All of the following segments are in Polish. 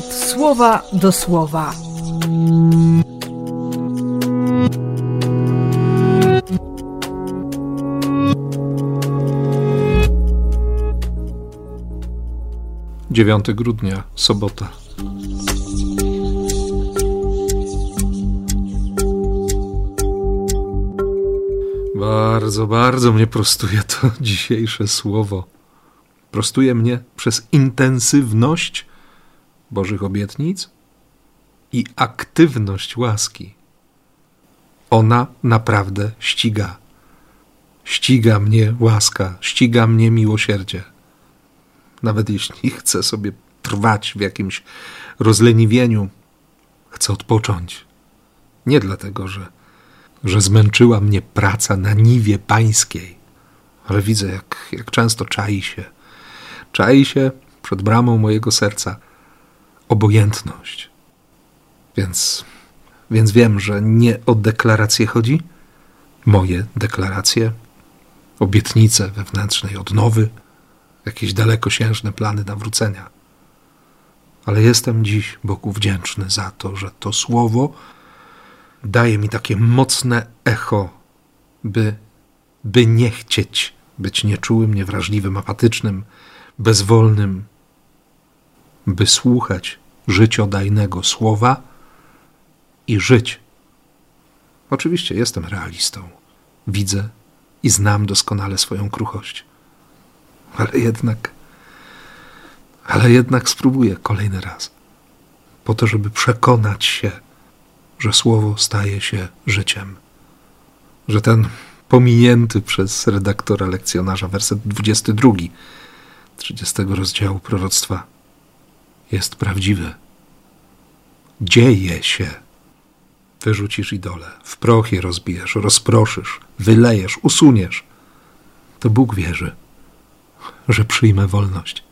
słowa do słowa. Dziewiąty grudnia, sobota. Bardzo, bardzo mnie prostuje to dzisiejsze słowo. Prostuje mnie przez intensywność Bożych obietnic i aktywność łaski. Ona naprawdę ściga. Ściga mnie łaska, ściga mnie miłosierdzie. Nawet jeśli chcę sobie trwać w jakimś rozleniwieniu, chcę odpocząć. Nie dlatego, że, że zmęczyła mnie praca na niwie pańskiej, ale widzę, jak, jak często czai się, czai się przed bramą mojego serca obojętność. Więc, więc wiem, że nie o deklaracje chodzi, moje deklaracje, obietnice wewnętrznej odnowy, jakieś dalekosiężne plany nawrócenia. Ale jestem dziś Bogu wdzięczny za to, że to słowo daje mi takie mocne echo, by, by nie chcieć być nieczułym, niewrażliwym, apatycznym, bezwolnym, by słuchać życiodajnego słowa i żyć. Oczywiście jestem realistą. Widzę i znam doskonale swoją kruchość. Ale jednak, ale jednak spróbuję kolejny raz. Po to, żeby przekonać się, że słowo staje się życiem. Że ten pominięty przez redaktora lekcjonarza werset 22 30 rozdziału proroctwa jest prawdziwy. Dzieje się. Wyrzucisz idole, w proch je rozbijesz, rozproszysz, wylejesz, usuniesz. To Bóg wierzy, że przyjmę wolność.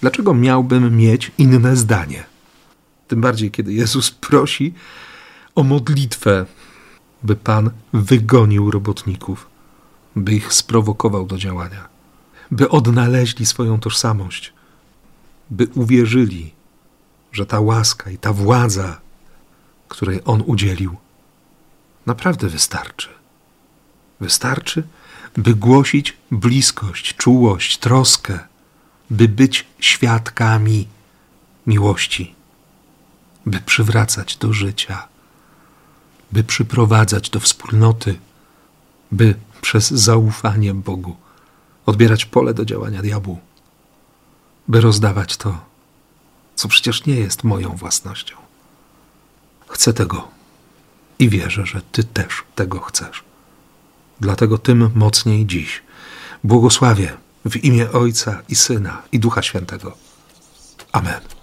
Dlaczego miałbym mieć inne zdanie? Tym bardziej, kiedy Jezus prosi o modlitwę, by Pan wygonił robotników, by ich sprowokował do działania, by odnaleźli swoją tożsamość, by uwierzyli, że ta łaska i ta władza, której On udzielił, naprawdę wystarczy. Wystarczy, by głosić bliskość, czułość, troskę, by być świadkami miłości, by przywracać do życia, by przyprowadzać do wspólnoty, by przez zaufanie Bogu odbierać pole do działania diabłu by rozdawać to, co przecież nie jest moją własnością. Chcę tego i wierzę, że Ty też tego chcesz. Dlatego tym mocniej dziś błogosławię w imię Ojca i Syna i Ducha Świętego. Amen.